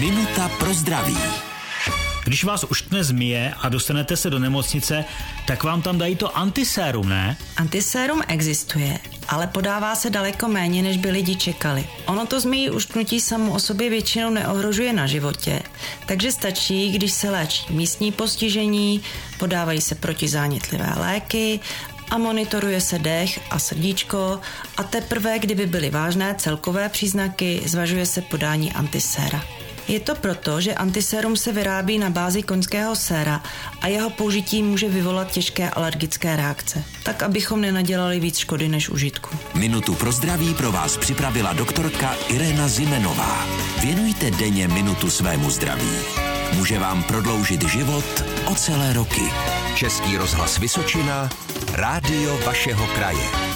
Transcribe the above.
Minuta pro zdraví. Když vás uštne zmije a dostanete se do nemocnice, tak vám tam dají to antisérum, ne? Antisérum existuje, ale podává se daleko méně, než by lidi čekali. Ono to zmijí ušknutí samo o sobě většinou neohrožuje na životě, takže stačí, když se léčí místní postižení, podávají se protizánětlivé léky a monitoruje se dech a srdíčko a teprve, kdyby byly vážné celkové příznaky, zvažuje se podání antiséra. Je to proto, že antisérum se vyrábí na bázi koňského séra a jeho použití může vyvolat těžké alergické reakce, tak abychom nenadělali víc škody než užitku. Minutu pro zdraví pro vás připravila doktorka Irena Zimenová. Věnujte denně minutu svému zdraví. Může vám prodloužit život o celé roky. Český rozhlas Vysočina, rádio vašeho kraje.